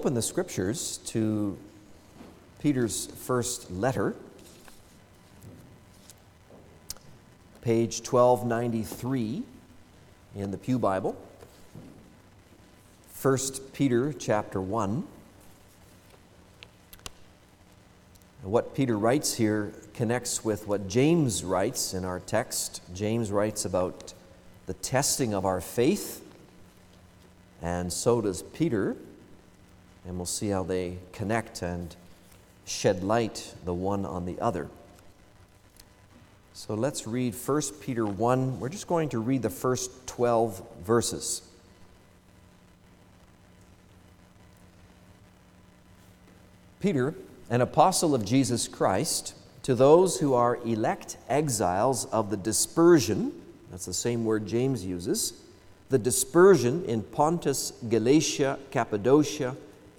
Open the scriptures to Peter's first letter, page 1293 in the Pew Bible. 1 Peter chapter 1. What Peter writes here connects with what James writes in our text. James writes about the testing of our faith, and so does Peter and we'll see how they connect and shed light the one on the other. So let's read 1 Peter 1. We're just going to read the first 12 verses. Peter, an apostle of Jesus Christ, to those who are elect exiles of the dispersion, that's the same word James uses, the dispersion in Pontus, Galatia, Cappadocia,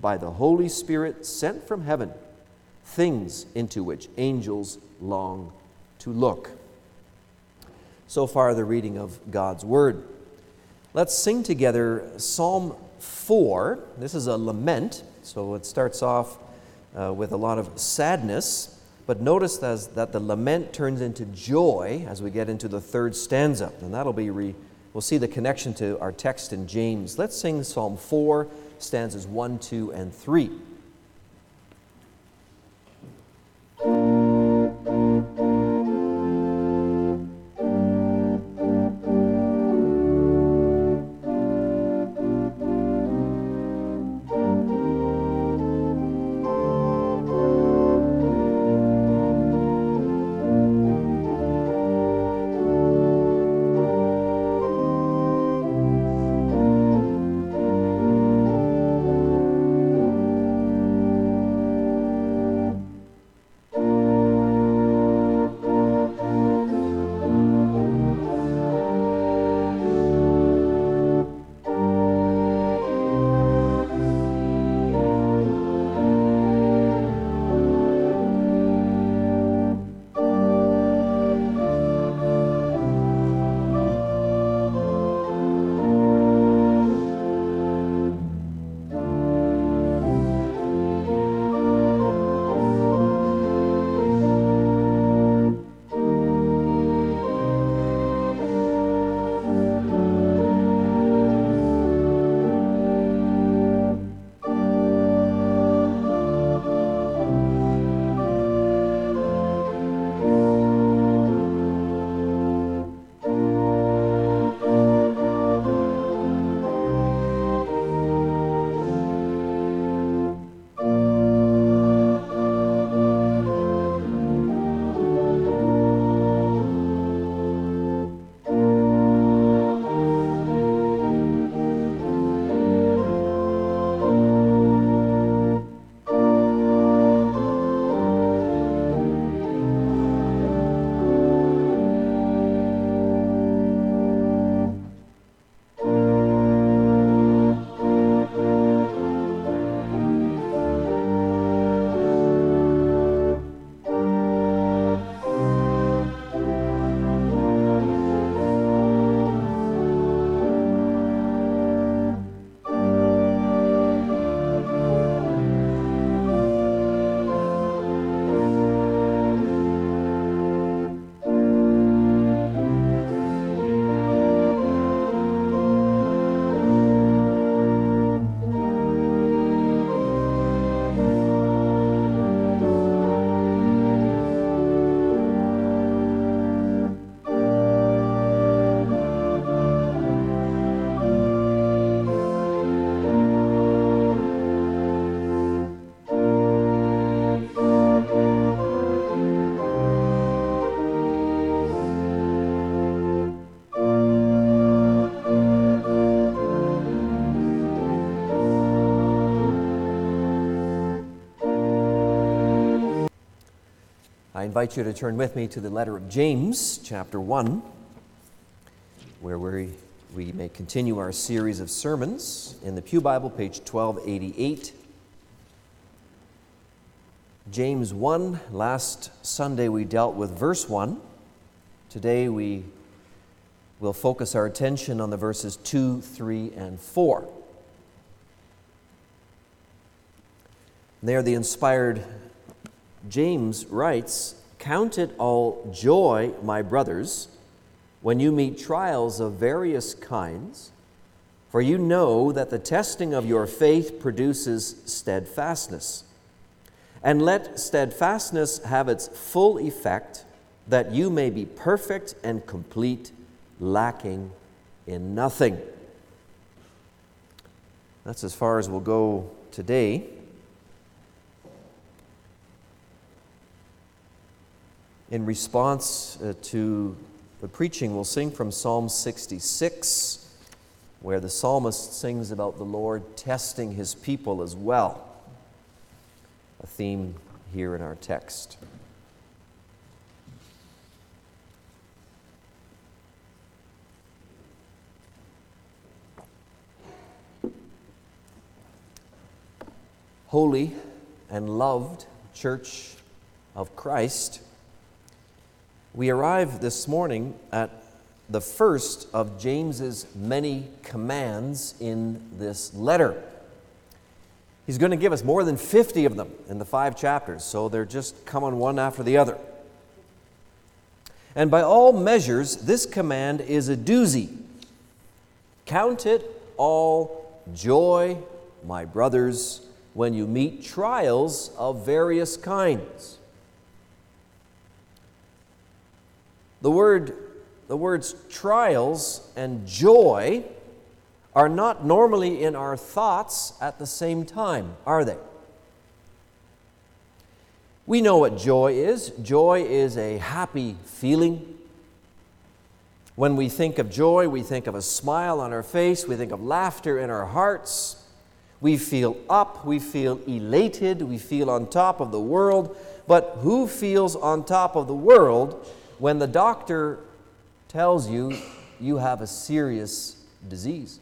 by the Holy Spirit sent from heaven, things into which angels long to look. So far, the reading of God's Word. Let's sing together Psalm 4. This is a lament, so it starts off uh, with a lot of sadness. But notice that the lament turns into joy as we get into the third stanza. And that'll be, re, we'll see the connection to our text in James. Let's sing Psalm 4 stanzas 1, 2, and 3. I invite you to turn with me to the letter of James, chapter 1, where we, we may continue our series of sermons in the Pew Bible, page 1288. James 1, last Sunday we dealt with verse 1. Today we will focus our attention on the verses 2, 3, and 4. They are the inspired James writes Count it all joy, my brothers, when you meet trials of various kinds, for you know that the testing of your faith produces steadfastness. And let steadfastness have its full effect, that you may be perfect and complete, lacking in nothing. That's as far as we'll go today. In response uh, to the preaching, we'll sing from Psalm 66, where the psalmist sings about the Lord testing his people as well. A theme here in our text. Holy and loved Church of Christ we arrive this morning at the first of James's many commands in this letter. He's going to give us more than 50 of them in the five chapters, so they're just coming one after the other. And by all measures, this command is a doozy. Count it all joy, my brothers, when you meet trials of various kinds The, word, the words trials and joy are not normally in our thoughts at the same time, are they? We know what joy is. Joy is a happy feeling. When we think of joy, we think of a smile on our face, we think of laughter in our hearts. We feel up, we feel elated, we feel on top of the world. But who feels on top of the world when the doctor tells you you have a serious disease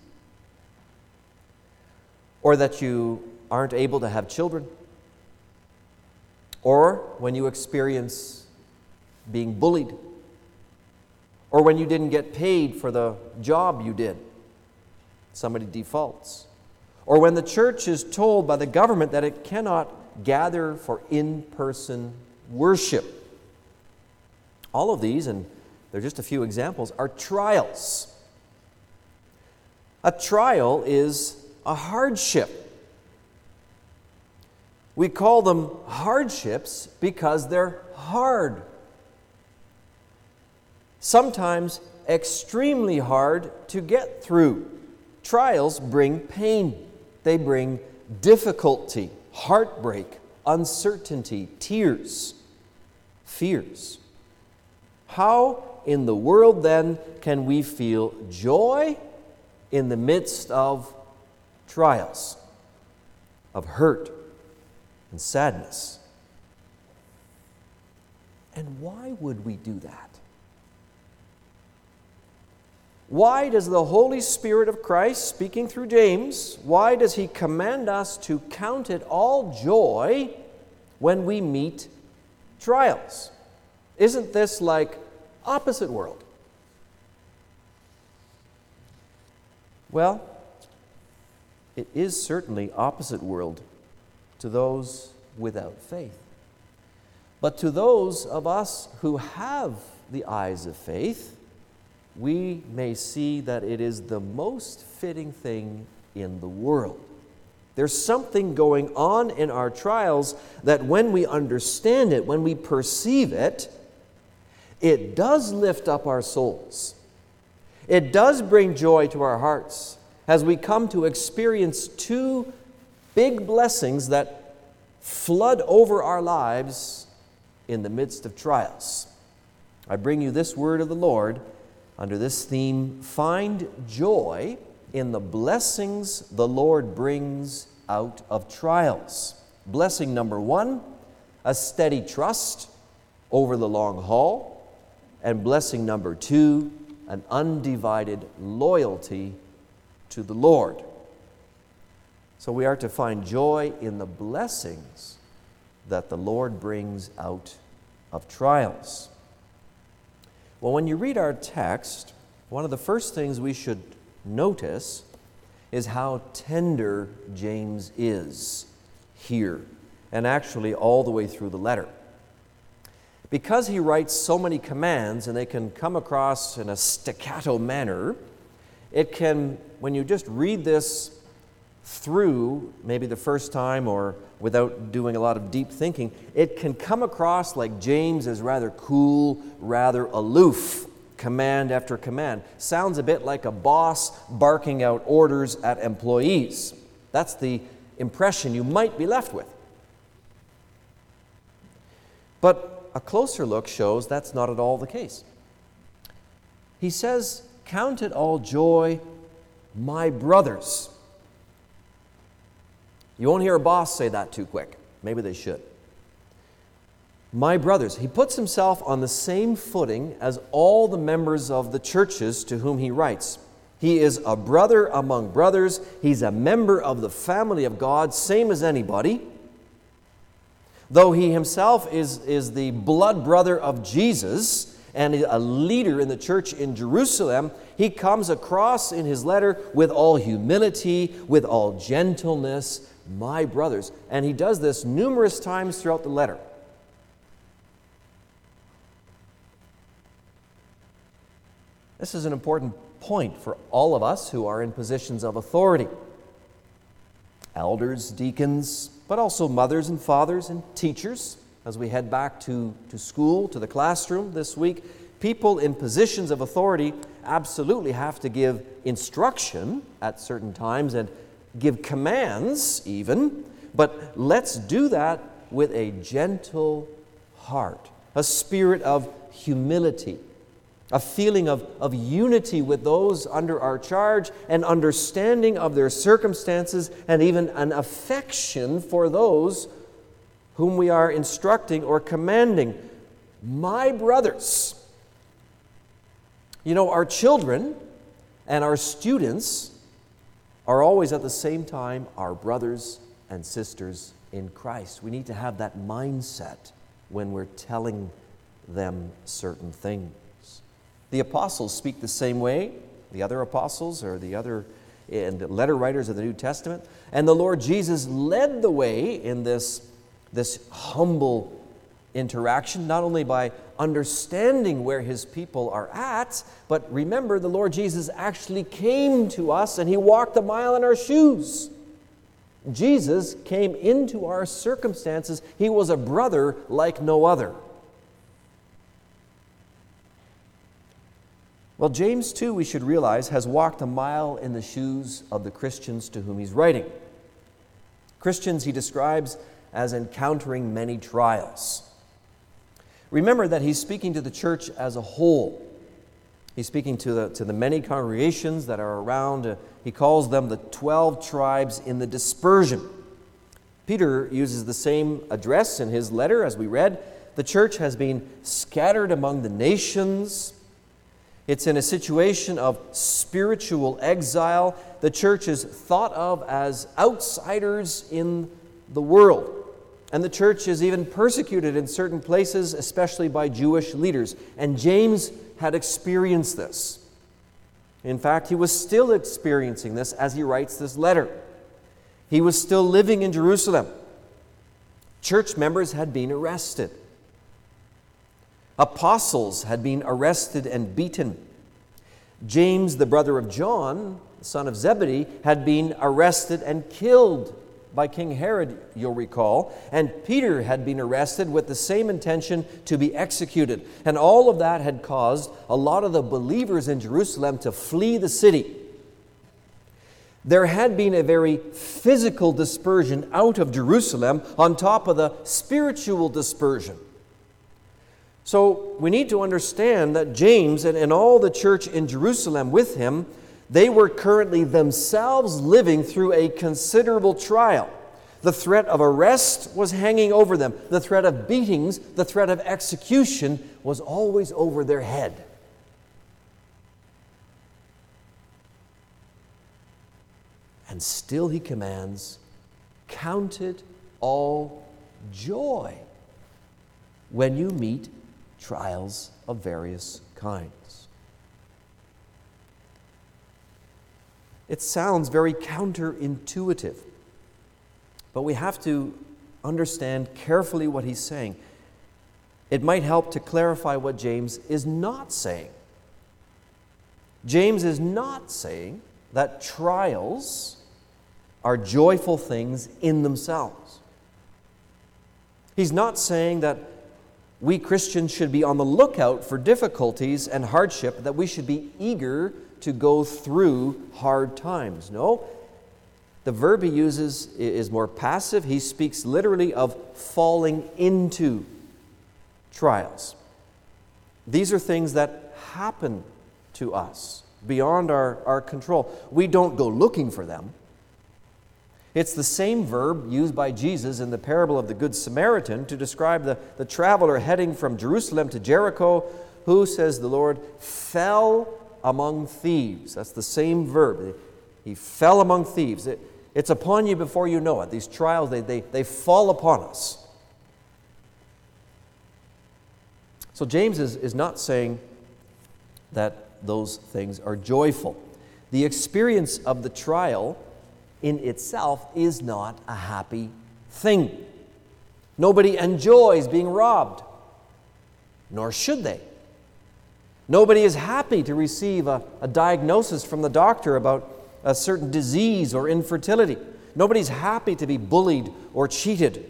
or that you aren't able to have children or when you experience being bullied or when you didn't get paid for the job you did somebody defaults or when the church is told by the government that it cannot gather for in-person worship all of these, and they're just a few examples, are trials. A trial is a hardship. We call them hardships because they're hard. Sometimes extremely hard to get through. Trials bring pain, they bring difficulty, heartbreak, uncertainty, tears, fears. How in the world then can we feel joy in the midst of trials, of hurt and sadness? And why would we do that? Why does the Holy Spirit of Christ, speaking through James, why does he command us to count it all joy when we meet trials? Isn't this like opposite world? Well, it is certainly opposite world to those without faith. But to those of us who have the eyes of faith, we may see that it is the most fitting thing in the world. There's something going on in our trials that when we understand it, when we perceive it, it does lift up our souls. It does bring joy to our hearts as we come to experience two big blessings that flood over our lives in the midst of trials. I bring you this word of the Lord under this theme Find joy in the blessings the Lord brings out of trials. Blessing number one, a steady trust. over the long haul. And blessing number two, an undivided loyalty to the Lord. So we are to find joy in the blessings that the Lord brings out of trials. Well, when you read our text, one of the first things we should notice is how tender James is here, and actually all the way through the letter. Because he writes so many commands and they can come across in a staccato manner, it can, when you just read this through, maybe the first time or without doing a lot of deep thinking, it can come across like James is rather cool, rather aloof, command after command. Sounds a bit like a boss barking out orders at employees. That's the impression you might be left with. But a closer look shows that's not at all the case. He says, Count it all joy, my brothers. You won't hear a boss say that too quick. Maybe they should. My brothers, he puts himself on the same footing as all the members of the churches to whom he writes. He is a brother among brothers. He's a member of the family of God, same as anybody. Though he himself is, is the blood brother of Jesus and a leader in the church in Jerusalem, he comes across in his letter with all humility, with all gentleness, my brothers. And he does this numerous times throughout the letter. This is an important point for all of us who are in positions of authority elders, deacons, but also mothers and fathers and teachers. As we head back to, to school, to the classroom this week, people in positions of authority absolutely have to give instruction at certain times and give commands, even, but let's do that with a gentle heart, a spirit of humility a feeling of, of unity with those under our charge, an understanding of their circumstances, and even an affection for those whom we are instructing or commanding. My brothers. You know, our children and our students are always at the same time our brothers and sisters in Christ. We need to have that mindset when we're telling them certain things. The apostles speak the same way, the other apostles or the other and letter writers of the New Testament. And the Lord Jesus led the way in this, this humble interaction, not only by understanding where his people are at, but remember, the Lord Jesus actually came to us and he walked a mile in our shoes. Jesus came into our circumstances. He was a brother like no other. Well, James, too, we should realize, has walked a mile in the shoes of the Christians to whom he's writing. Christians he describes as encountering many trials. Remember that he's speaking to the church as a whole. He's speaking to the, to the many congregations that are around. Uh, he calls them the 12 tribes in the dispersion. Peter uses the same address in his letter, as we read. The church has been scattered among the nations it's in a situation of spiritual exile. The church is thought of as outsiders in the world. And the church is even persecuted in certain places, especially by Jewish leaders. And James had experienced this. In fact, he was still experiencing this as he writes this letter. He was still living in Jerusalem. Church members had been arrested. Apostles had been arrested and beaten. James, the brother of John, son of Zebedee, had been arrested and killed by King Herod, you'll recall. And Peter had been arrested with the same intention to be executed. And all of that had caused a lot of the believers in Jerusalem to flee the city. There had been a very physical dispersion out of Jerusalem on top of the spiritual dispersion. So we need to understand that James and, and all the church in Jerusalem with him, they were currently themselves living through a considerable trial. The threat of arrest was hanging over them. The threat of beatings, the threat of execution was always over their head. And still he commands, Count it all joy when you meet trials of various kinds. It sounds very counterintuitive, but we have to understand carefully what he's saying. It might help to clarify what James is not saying. James is not saying that trials are joyful things in themselves. He's not saying that we Christians should be on the lookout for difficulties and hardship, that we should be eager to go through hard times. No. The verb he uses is more passive. He speaks literally of falling into trials. These are things that happen to us beyond our, our control. We don't go looking for them. It's the same verb used by Jesus in the parable of the Good Samaritan to describe the, the traveler heading from Jerusalem to Jericho, who, says the Lord, fell among thieves. That's the same verb. He fell among thieves. It, it's upon you before you know it. These trials, they, they, they fall upon us. So James is, is not saying that those things are joyful. The experience of the trial in itself is not a happy thing. Nobody enjoys being robbed, nor should they. Nobody is happy to receive a, a diagnosis from the doctor about a certain disease or infertility. Nobody's happy to be bullied or cheated.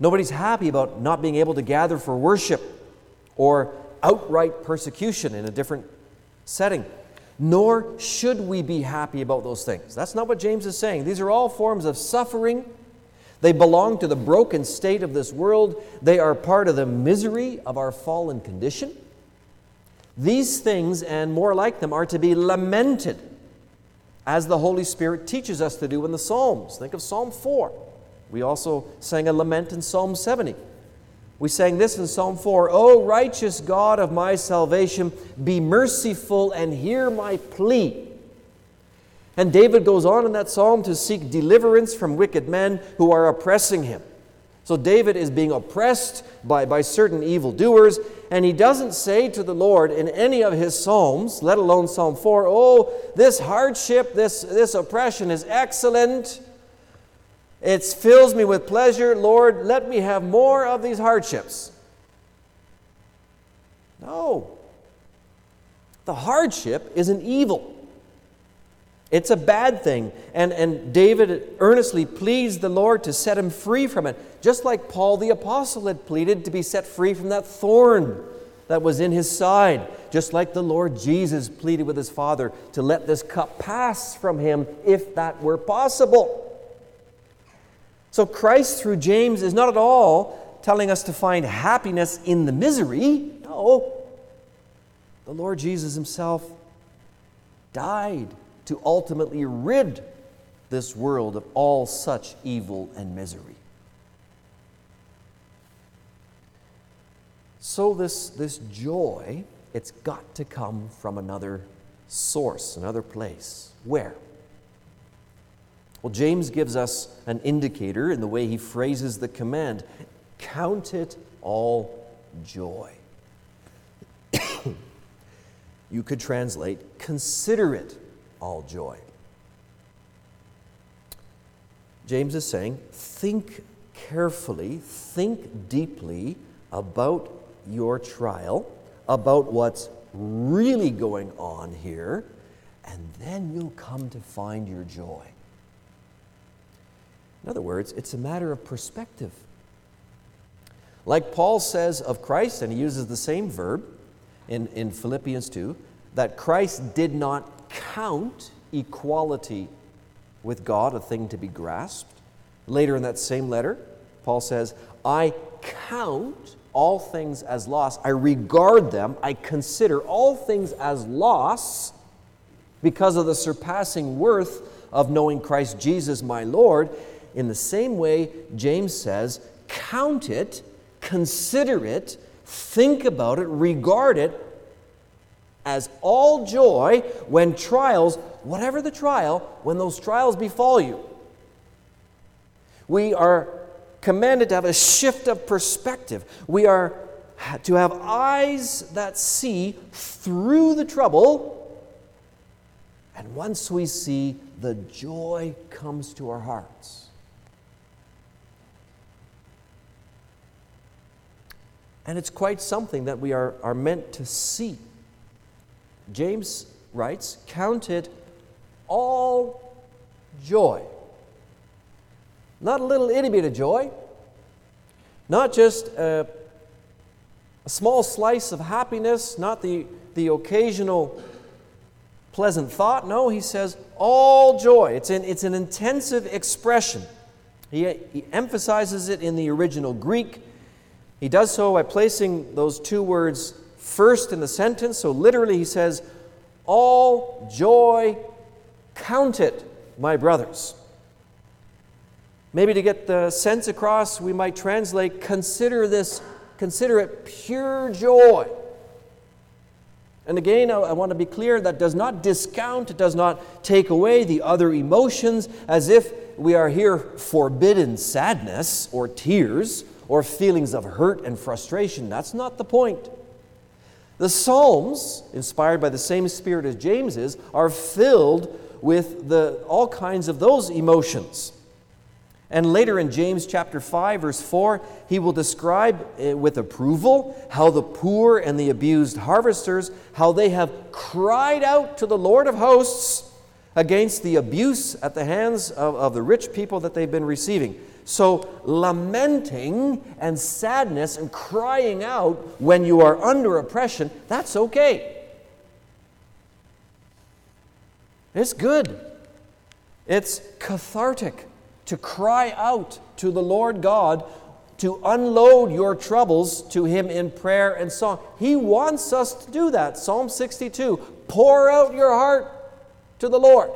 Nobody's happy about not being able to gather for worship or outright persecution in a different setting nor should we be happy about those things. That's not what James is saying. These are all forms of suffering. They belong to the broken state of this world, they are part of the misery of our fallen condition. These things and more like them are to be lamented as the Holy Spirit teaches us to do in the Psalms. Think of Psalm 4. We also sang a lament in Psalm 70. We sang this in Psalm 4 O righteous God of my salvation, be merciful and hear my plea. And David goes on in that psalm to seek deliverance from wicked men who are oppressing him. So David is being oppressed by, by certain evildoers, and he doesn't say to the Lord in any of his psalms, let alone Psalm 4, Oh, this hardship, this, this oppression is excellent. It fills me with pleasure. Lord, let me have more of these hardships. No. The hardship is an evil. It's a bad thing. And, and David earnestly pleads the Lord to set him free from it, just like Paul the Apostle had pleaded to be set free from that thorn that was in his side, just like the Lord Jesus pleaded with his Father to let this cup pass from him if that were possible. So Christ, through James, is not at all telling us to find happiness in the misery. No. The Lord Jesus himself died to ultimately rid this world of all such evil and misery. So, this, this joy, it's got to come from another source, another place. Where? Well, James gives us an indicator in the way he phrases the command count it all joy. you could translate consider it all joy. James is saying think carefully, think deeply about your trial, about what's really going on here, and then you'll come to find your joy. In other words, it's a matter of perspective. Like Paul says of Christ, and he uses the same verb in, in Philippians 2, that Christ did not count equality with God a thing to be grasped. Later in that same letter, Paul says, I count all things as loss. I regard them, I consider all things as loss because of the surpassing worth of knowing Christ Jesus my Lord. In the same way, James says, count it, consider it, think about it, regard it as all joy when trials, whatever the trial, when those trials befall you. We are commanded to have a shift of perspective. We are to have eyes that see through the trouble. And once we see, the joy comes to our hearts. And it's quite something that we are, are meant to see. James writes, Count it all joy. Not a little itty bit of joy, not just a, a small slice of happiness, not the, the occasional pleasant thought. No, he says all joy. It's an, it's an intensive expression. He, he emphasizes it in the original Greek. He does so by placing those two words first in the sentence. So literally, he says, All joy, count it, my brothers. Maybe to get the sense across, we might translate, Consider this, consider it pure joy. And again, I, want to be clear that does not discount, it does not take away the other emotions as if we are here forbidden sadness or tears or feelings of hurt and frustration. That's not the point. The Psalms, inspired by the same Spirit as James is, are filled with the, all kinds of those emotions. And later in James chapter 5, verse 4, he will describe eh, with approval how the poor and the abused harvesters, how they have cried out to the Lord of hosts against the abuse at the hands of, of the rich people that they've been receiving. So, lamenting and sadness and crying out when you are under oppression, that's okay. It's good. It's cathartic to cry out to the Lord God, to unload your troubles to Him in prayer and song. He wants us to do that. Psalm 62 pour out your heart to the Lord.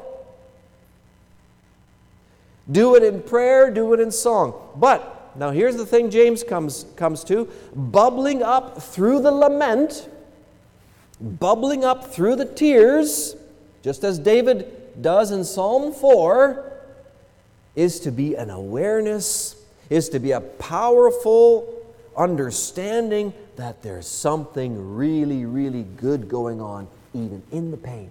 Do it in prayer, do it in song. But now here's the thing James comes, comes to bubbling up through the lament, bubbling up through the tears, just as David does in Psalm 4 is to be an awareness, is to be a powerful understanding that there's something really, really good going on, even in the pain.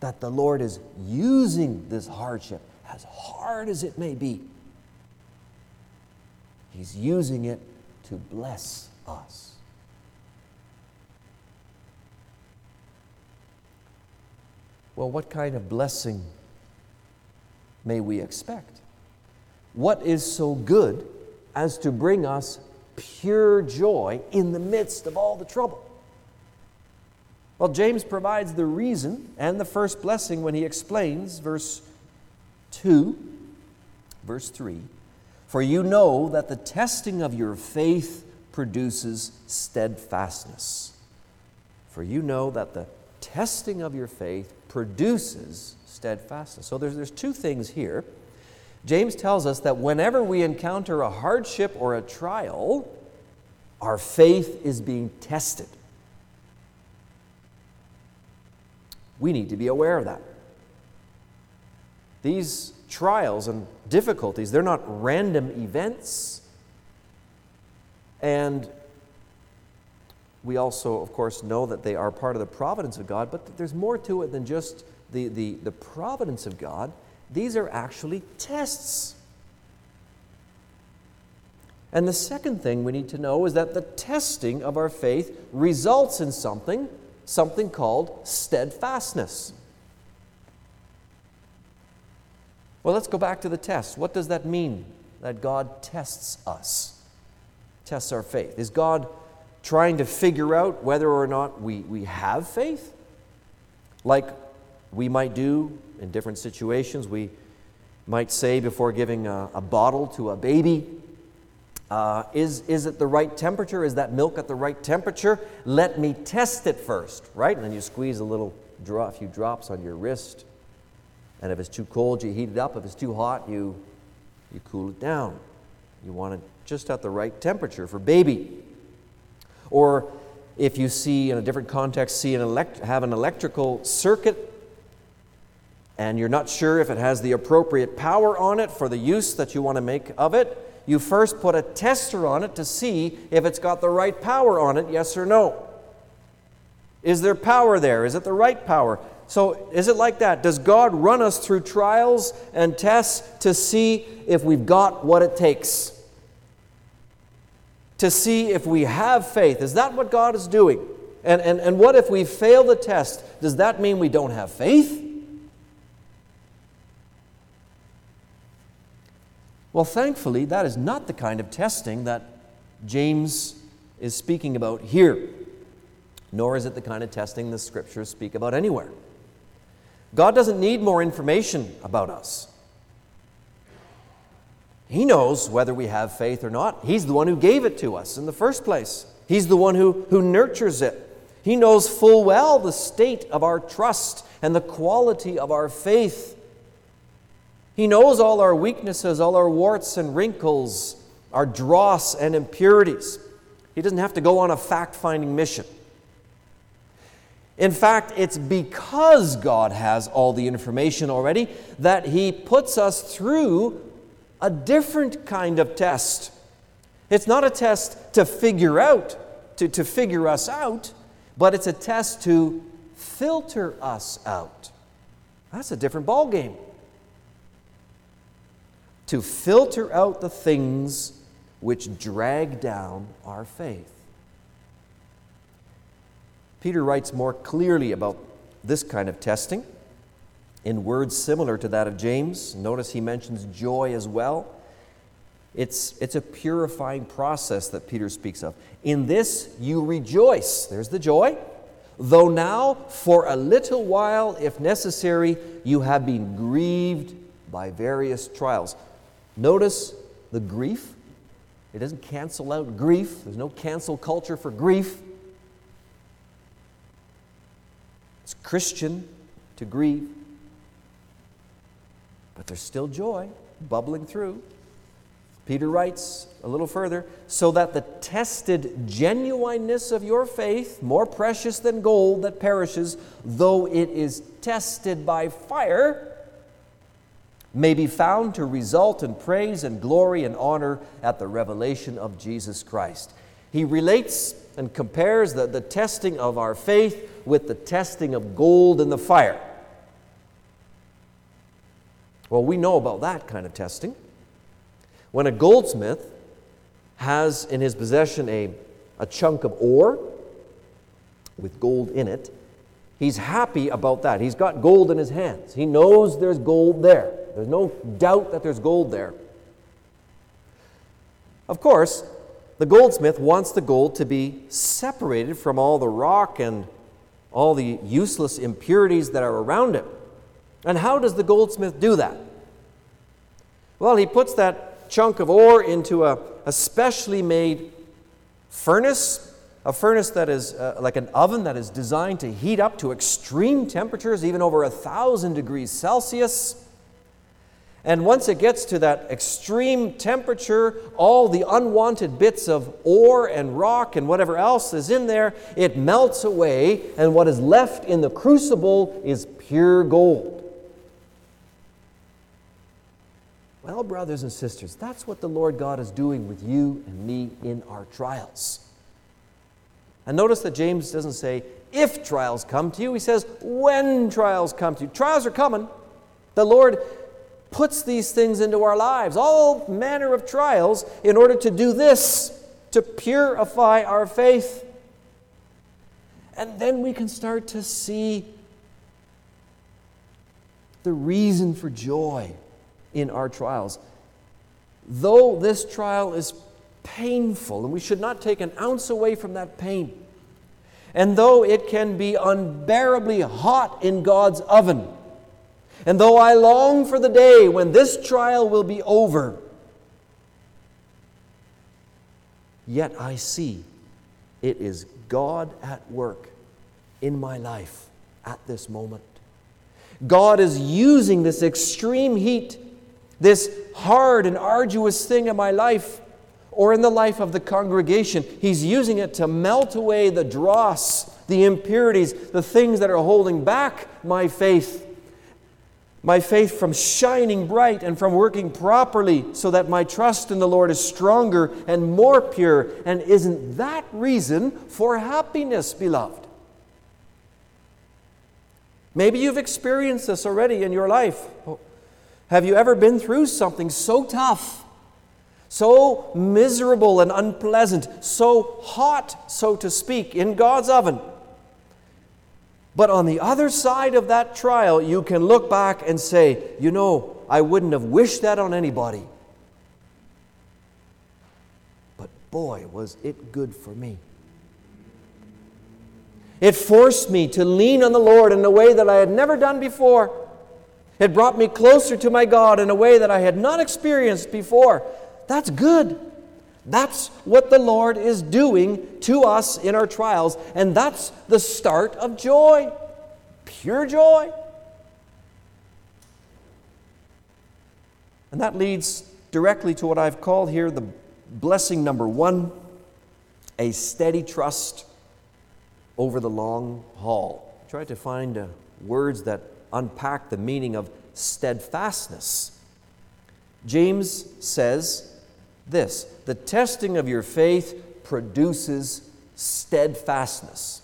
That the Lord is using this hardship, as hard as it may be, He's using it to bless us. Well, what kind of blessing may we expect? What is so good as to bring us pure joy in the midst of all the trouble? Well, James provides the reason and the first blessing when he explains verse 2, verse 3 For you know that the testing of your faith produces steadfastness. For you know that the testing of your faith produces steadfastness. So there's, there's two things here. James tells us that whenever we encounter a hardship or a trial, our faith is being tested. We need to be aware of that. These trials and difficulties, they're not random events. And we also, of course, know that they are part of the providence of God, but there's more to it than just the, the, the providence of God. These are actually tests. And the second thing we need to know is that the testing of our faith results in something, something called steadfastness. Well, let's go back to the test. What does that mean that God tests us? Tests our faith. Is God trying to figure out whether or not we, we have faith, like we might do in different situations. We might say before giving a, a bottle to a baby, uh, is, is it the right temperature? Is that milk at the right temperature? Let me test it first, right? And then you squeeze a little, draw a few drops on your wrist. And if it's too cold, you heat it up. If it's too hot, you, you cool it down. You want it just at the right temperature for baby. Or if you see in a different context, see an elect- have an electrical circuit and you're not sure if it has the appropriate power on it for the use that you want to make of it, you first put a tester on it to see if it's got the right power on it, yes or no. Is there power there? Is it the right power? So, is it like that? Does God run us through trials and tests to see if we've got what it takes? To see if we have faith? Is that what God is doing? And, and, and what if we fail the test? Does that mean we don't have faith? Well, thankfully, that is not the kind of testing that James is speaking about here, nor is it the kind of testing the scriptures speak about anywhere. God doesn't need more information about us. He knows whether we have faith or not. He's the one who gave it to us in the first place, He's the one who, who nurtures it. He knows full well the state of our trust and the quality of our faith. He knows all our weaknesses, all our warts and wrinkles, our dross and impurities. He doesn't have to go on a fact finding mission. In fact, it's because God has all the information already that He puts us through a different kind of test. It's not a test to figure out, to, to figure us out, but it's a test to filter us out. That's a different ballgame to filter out the things which drag down our faith. Peter writes more clearly about this kind of testing in words similar to that of James. Notice he mentions joy as well. It's, it's a purifying process that Peter speaks of. In this you rejoice. There's the joy. Though now, for a little while, if necessary, you have been grieved by various trials. Notice the grief. It doesn't cancel out grief. There's no cancel culture for grief. It's Christian to grieve. But there's still joy bubbling through. Peter writes a little further so that the tested genuineness of your faith, more precious than gold that perishes, though it is tested by fire, may be found to result in praise and glory and honor at the revelation of Jesus Christ. He relates and compares the, the testing of our faith with the testing of gold in the fire. Well, we know about that kind of testing. When a goldsmith has in his possession a, a chunk of ore with gold in it, he's happy about that. He's got gold in his hands. He knows there's gold there. There's no doubt that there's gold there. Of course, the goldsmith wants the gold to be separated from all the rock and all the useless impurities that are around it. And how does the goldsmith do that? Well, he puts that chunk of ore into a, a specially made furnace, a furnace that is uh, like an oven that is designed to heat up to extreme temperatures, even over a thousand degrees Celsius. And once it gets to that extreme temperature, all the unwanted bits of ore and rock and whatever else is in there, it melts away, and what is left in the crucible is pure gold. Well, brothers and sisters, that's what the Lord God is doing with you and me in our trials. And notice that James doesn't say, if trials come to you, he says, when trials come to you. Trials are coming. The Lord puts these things into our lives, all manner of trials, in order to do this, to purify our faith. And then we can start to see the reason for joy in our trials. Though this trial is painful, and we should not take an ounce away from that pain, and though it can be unbearably hot in God's oven, and though I long for the day when this trial will be over, yet I see it is God at work in my life at this moment. God is using this extreme heat, this hard and arduous thing in my life or in the life of the congregation. He's using it to melt away the dross, the impurities, the things that are holding back my faith. My faith from shining bright and from working properly so that my trust in the Lord is stronger and more pure. And isn't that reason for happiness, beloved? Maybe you've experienced this already in your life. Have you ever been through something so tough, so miserable and unpleasant, so hot, so to speak, in God's oven? But on the other side of that trial, you can look back and say, you know, I wouldn't have wished that on anybody. But boy, was it good for me. It forced me to lean on the Lord in a way that I had never done before. It brought me closer to my God in a way that I had not experienced before. That's good. That's what the Lord is doing to us in our trials, and that's the start of joy. Pure joy. And that leads directly to what I've called here the blessing number one a steady trust over the long haul. Try to find uh, words that unpack the meaning of steadfastness. James says this the testing of your faith produces steadfastness.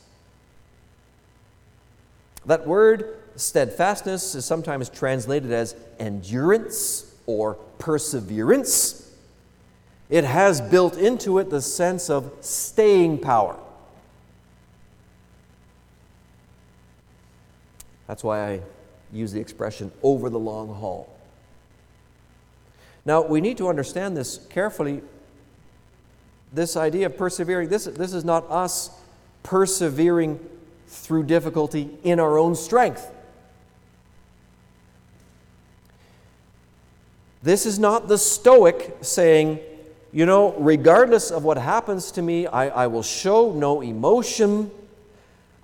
That word steadfastness is sometimes translated as endurance or perseverance. It has built into it the sense of staying power. That's why I use the expression over the long haul. Now, we need to understand this carefully. This idea of persevering, this, this is not us persevering through difficulty in our own strength. This is not the Stoic saying, you know, regardless of what happens to me, I, I will show no emotion.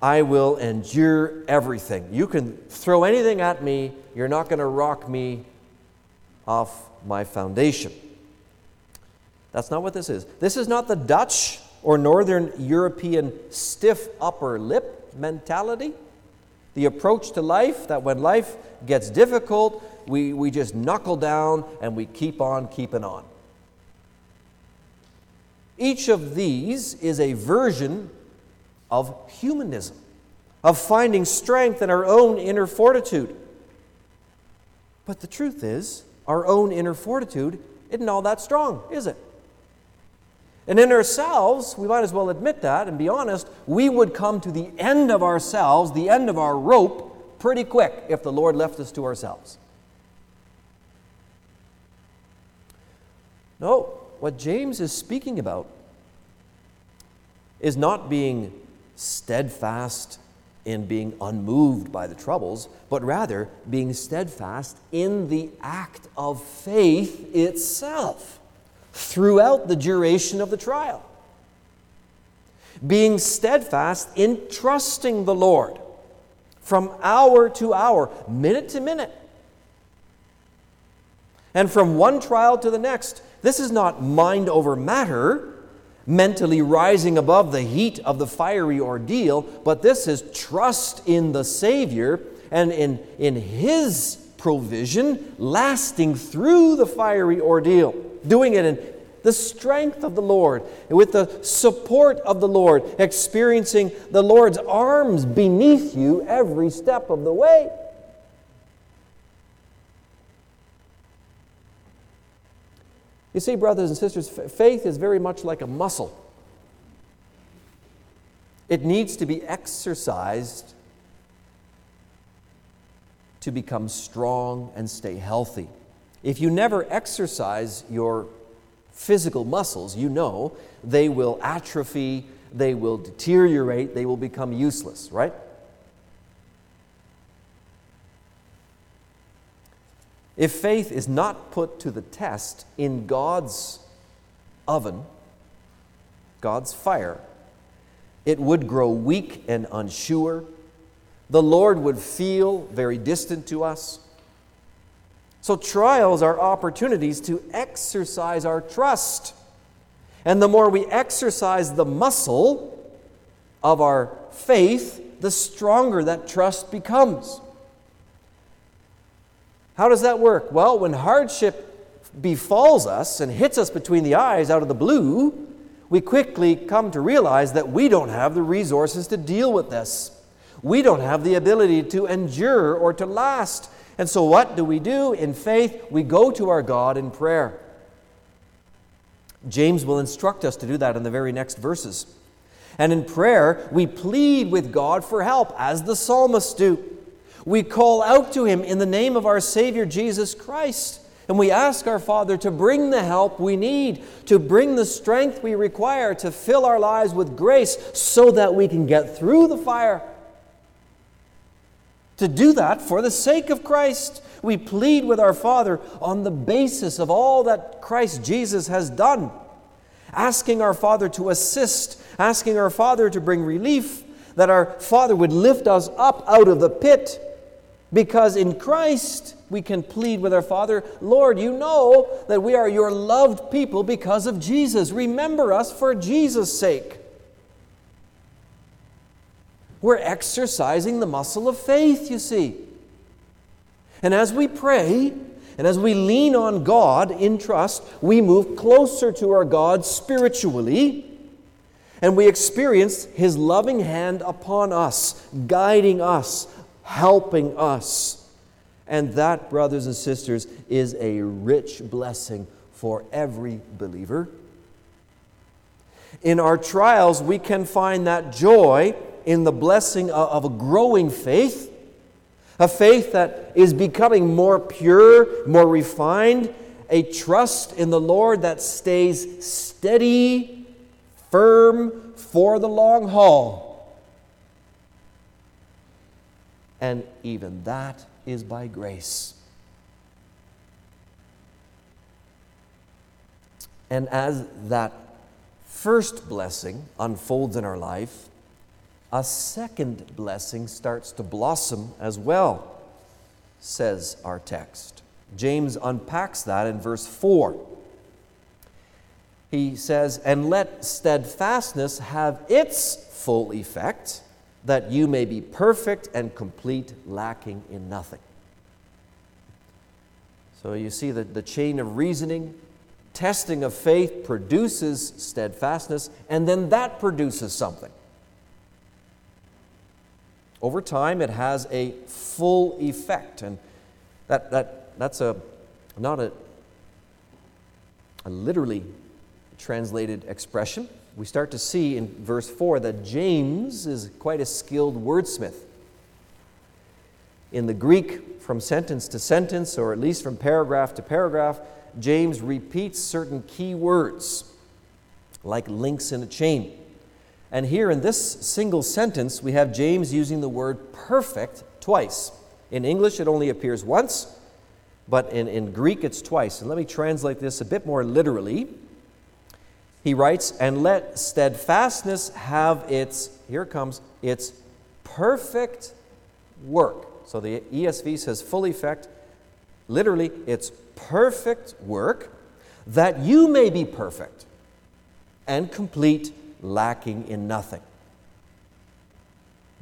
I will endure everything. You can throw anything at me, you're not going to rock me off my foundation. That's not what this is. This is not the Dutch or Northern European stiff upper lip mentality. The approach to life that when life gets difficult, we, we just knuckle down and we keep on keeping on. Each of these is a version of humanism, of finding strength in our own inner fortitude. But the truth is, our own inner fortitude isn't all that strong, is it? And in ourselves, we might as well admit that and be honest, we would come to the end of ourselves, the end of our rope, pretty quick if the Lord left us to ourselves. No, what James is speaking about is not being steadfast in being unmoved by the troubles, but rather being steadfast in the act of faith itself throughout the duration of the trial. Being steadfast in trusting the Lord from hour to hour, minute to minute. And from one trial to the next. This is not mind over matter mentally rising above the heat of the fiery ordeal, but this is trust in the Savior and in, in His provision lasting through the fiery ordeal, doing it in the strength of the Lord, with the support of the Lord, experiencing the Lord's arms beneath you every step of the way. You see, brothers and sisters, faith is very much like a muscle. It needs to be exercised to become strong and stay healthy. If you never exercise your physical muscles, you know they will atrophy, they will deteriorate, they will become useless, right? If faith is not put to the test in God's oven, God's fire, it would grow weak and unsure. the Lord would feel very distant to us. So, trials are opportunities to exercise our trust. And the more we exercise the muscle of our faith, the stronger that trust becomes. How does that work? Well, when hardship befalls us and hits us between the eyes out of the blue, we quickly come to realize that we don't have the resources to deal with this. We don't have the ability to endure or to last. And so, what do we do? In faith, we go to our God in prayer. James will instruct us to do that in the very next verses. And in prayer, we plead with God for help, as the psalmists do. We call out to Him in the name of our Savior Jesus Christ. And we ask our Father to bring the help we need, to bring the strength we require, to fill our lives with grace so that we can get through the fire. To do that for the sake of Christ, we plead with our Father on the basis of all that Christ Jesus has done, asking our Father to assist, asking our Father to bring relief, that our Father would lift us up out of the pit because in Christ we can plead with our Father, Lord, you know that we are your loved people because of Jesus. Remember us for Jesus' sake. We're exercising the muscle of faith, you see. And as we pray, and as we lean on God in trust, we move closer to our God spiritually, and we experience His loving hand upon us, guiding us, helping us. And that, brothers and sisters, is a rich blessing for every believer. In our trials, we can find that joy in the blessing of a growing faith, a faith that is becoming more pure, more refined, a trust in the Lord that stays steady, firm for the long haul. and even that is by grace. And as that first blessing unfolds in our life, a second blessing starts to blossom as well, says our text. James unpacks that in verse 4. He says, And let steadfastness have its full effect that you may be perfect and complete, lacking in nothing. So you see that the chain of reasoning, testing of faith produces steadfastness, and then that produces something. Over time, it has a full effect, and that, that, that's a, not a, a literally translated expression we start to see in verse 4 that James is quite a skilled wordsmith. In the Greek, from sentence to sentence, or at least from paragraph to paragraph, James repeats certain key words like links in a chain. And here in this single sentence, we have James using the word perfect twice. In English, it only appears once, but in, in Greek, it's twice. And let me translate this a bit more literally he writes, and let steadfastness have its, here comes, its perfect work. So the ESV says full effect, literally, its perfect work, that you may be perfect and complete, lacking in nothing.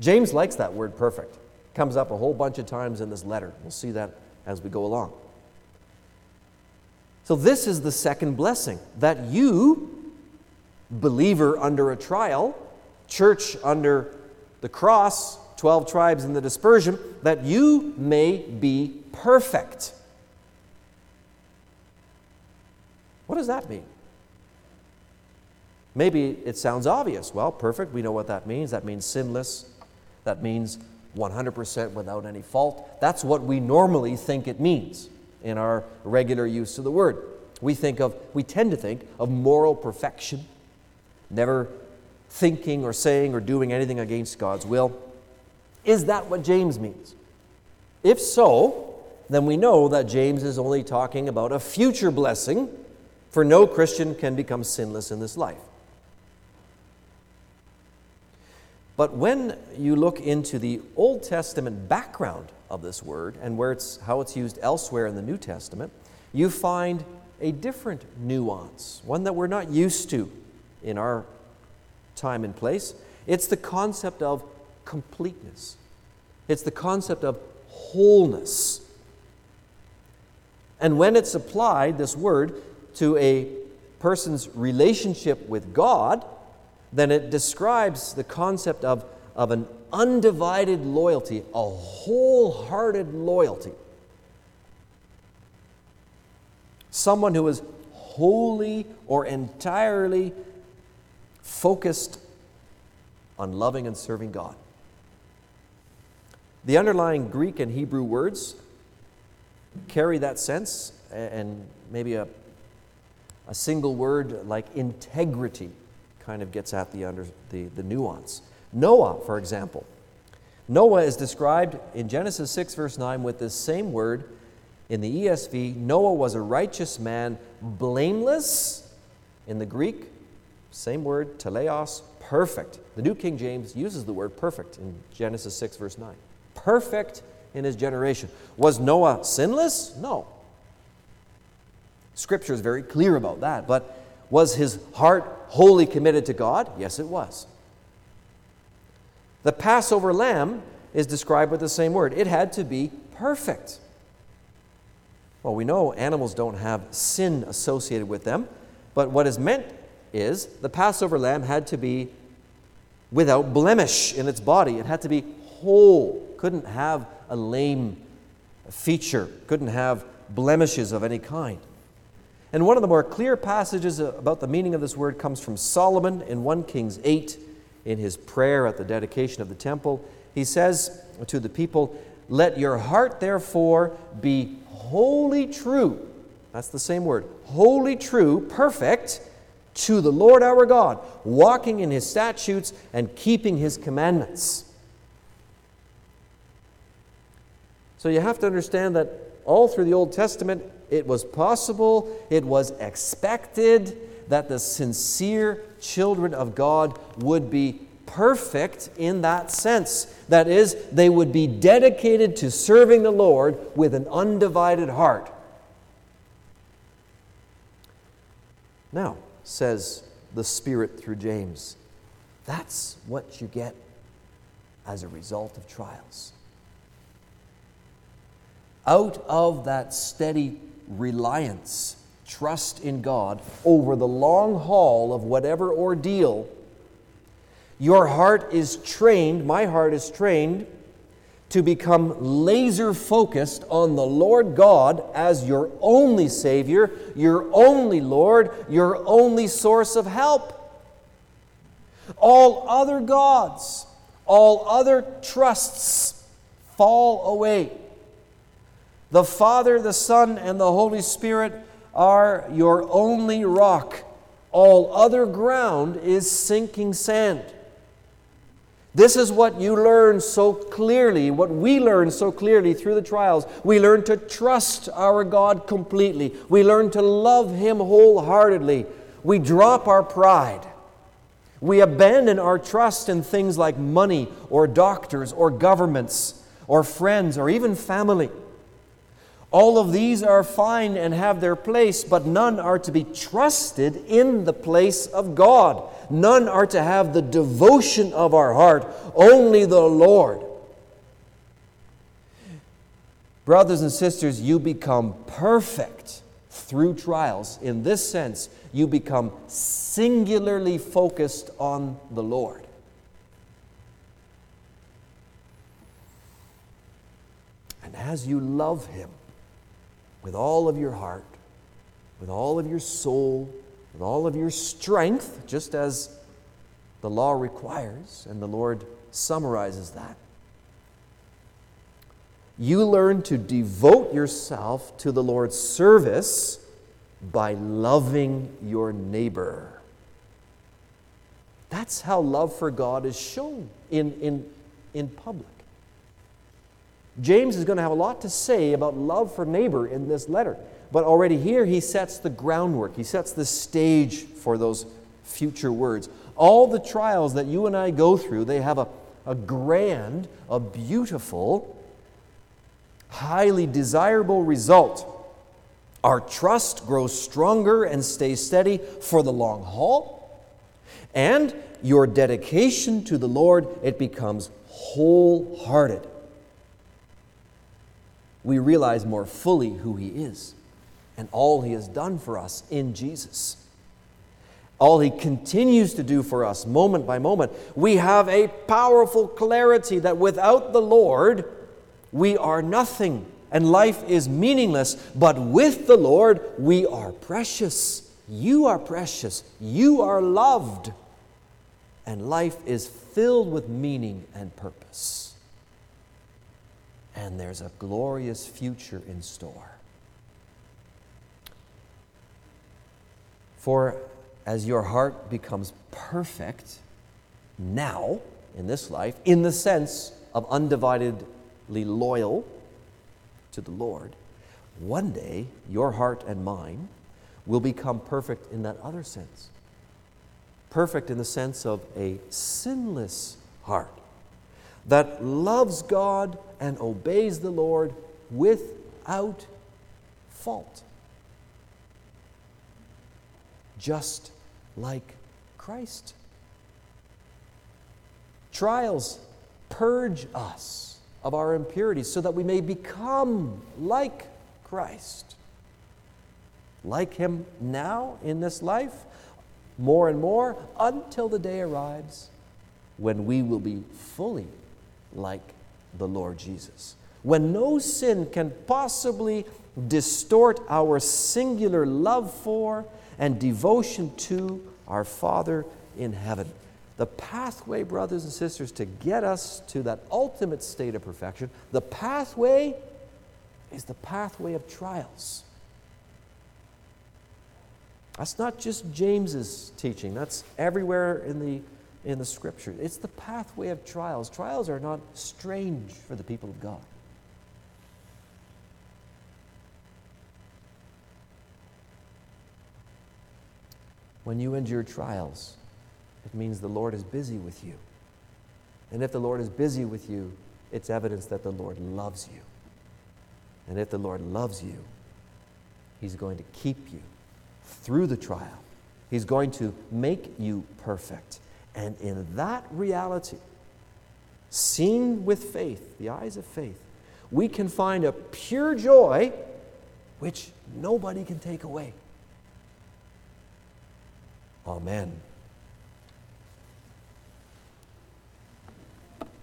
James likes that word perfect. Comes up a whole bunch of times in this letter. We'll see that as we go along. So, this is the second blessing that you believer under a trial, church under the cross, 12 tribes in the dispersion, that you may be perfect. What does that mean? Maybe it sounds obvious. Well, perfect, we know what that means. That means sinless. That means 100% without any fault. That's what we normally think it means in our regular use of the word. We think of, we tend to think of moral perfection never thinking or saying or doing anything against God's will. Is that what James means? If so, then we know that James is only talking about a future blessing, for no Christian can become sinless in this life. But when you look into the Old Testament background of this word and where it's, how it's used elsewhere in the New Testament, you find a different nuance, one that we're not used to in our time and place. It's the concept of completeness, it's the concept of wholeness. And when it's applied, this word, to a person's relationship with God, then it describes the concept of, of an undivided loyalty, a wholehearted loyalty. Someone who is wholly or entirely focused on loving and serving God. The underlying Greek and Hebrew words carry that sense, and maybe a, a single word like integrity kind of gets at the, under, the, the nuance. Noah, for example. Noah is described in Genesis 6, verse 9, with this same word in the ESV. Noah was a righteous man, blameless. In the Greek, same word, teleos, perfect. The New King James uses the word perfect in Genesis 6, verse 9. Perfect in his generation. Was Noah sinless? No. Scripture is very clear about that. But was his heart wholly committed to God? Yes, it was. The Passover lamb is described with the same word. It had to be perfect. Well, we know animals don't have sin associated with them, but what is meant is the Passover lamb had to be without blemish in its body. It had to be whole, couldn't have a lame feature, couldn't have blemishes of any kind. And one of the more clear passages about the meaning of this word comes from Solomon in 1 Kings 8 in his prayer at the dedication of the temple. He says to the people, Let your heart therefore be wholly true. That's the same word. Wholly true, perfect to the Lord our God, walking in his statutes and keeping his commandments. So you have to understand that all through the Old Testament, it was possible, it was expected that the sincere children of God would be perfect in that sense. That is, they would be dedicated to serving the Lord with an undivided heart. Now, says the Spirit through James, that's what you get as a result of trials out of that steady reliance, trust in God over the long haul of whatever ordeal, your heart is trained, my heart is trained, to become laser focused on the Lord God as your only Savior, your only Lord, your only source of help. All other gods, all other trusts fall away. The Father, the Son, and the Holy Spirit are your only rock. All other ground is sinking sand. This is what you learn so clearly, what we learn so clearly through the trials. We learn to trust our God completely. We learn to love Him wholeheartedly. We drop our pride. We abandon our trust in things like money or doctors or governments or friends or even family. All of these are fine and have their place, but none are to be trusted in the place of God. None are to have the devotion of our heart, only the Lord. Brothers and sisters, you become perfect through trials. In this sense, you become singularly focused on the Lord. And as you love Him, with all of your heart, with all of your soul, with all of your strength, just as the law requires, and the Lord summarizes that. You learn to devote yourself to the Lord's service by loving your neighbor. That's how love for God is shown in, in, in public. James is going to have a lot to say about love for neighbor in this letter. But already here, he sets the groundwork, he sets the stage for those future words. All the trials that you and I go through, they have a, a grand, a beautiful, highly desirable result. Our trust grows stronger and stays steady for the long haul. And your dedication to the Lord, it becomes wholehearted. We realize more fully who He is and all He has done for us in Jesus. All He continues to do for us moment by moment. We have a powerful clarity that without the Lord, we are nothing and life is meaningless. But with the Lord, we are precious. You are precious. You are loved. And life is filled with meaning and purpose. And there's a glorious future in store. For as your heart becomes perfect now in this life, in the sense of undividedly loyal to the Lord, one day your heart and mine will become perfect in that other sense. Perfect in the sense of a sinless heart that loves God and obeys the Lord without fault. Just like Christ. Trials purge us of our impurities so that we may become like Christ. Like Him now in this life, more and more, until the day arrives when we will be fully like the Lord Jesus. When no sin can possibly distort our singular love for and devotion to our Father in heaven. The pathway, brothers and sisters, to get us to that ultimate state of perfection, the pathway is the pathway of trials. That's not just James's teaching, that's everywhere in the in the scripture. It's the pathway of trials. Trials are not strange for the people of God. When you endure trials, it means the Lord is busy with you. And if the Lord is busy with you, it's evidence that the Lord loves you. And if the Lord loves you, He's going to keep you through the trial. He's going to make you perfect. And in that reality, seen with faith, the eyes of faith, we can find a pure joy which nobody can take away. Amen.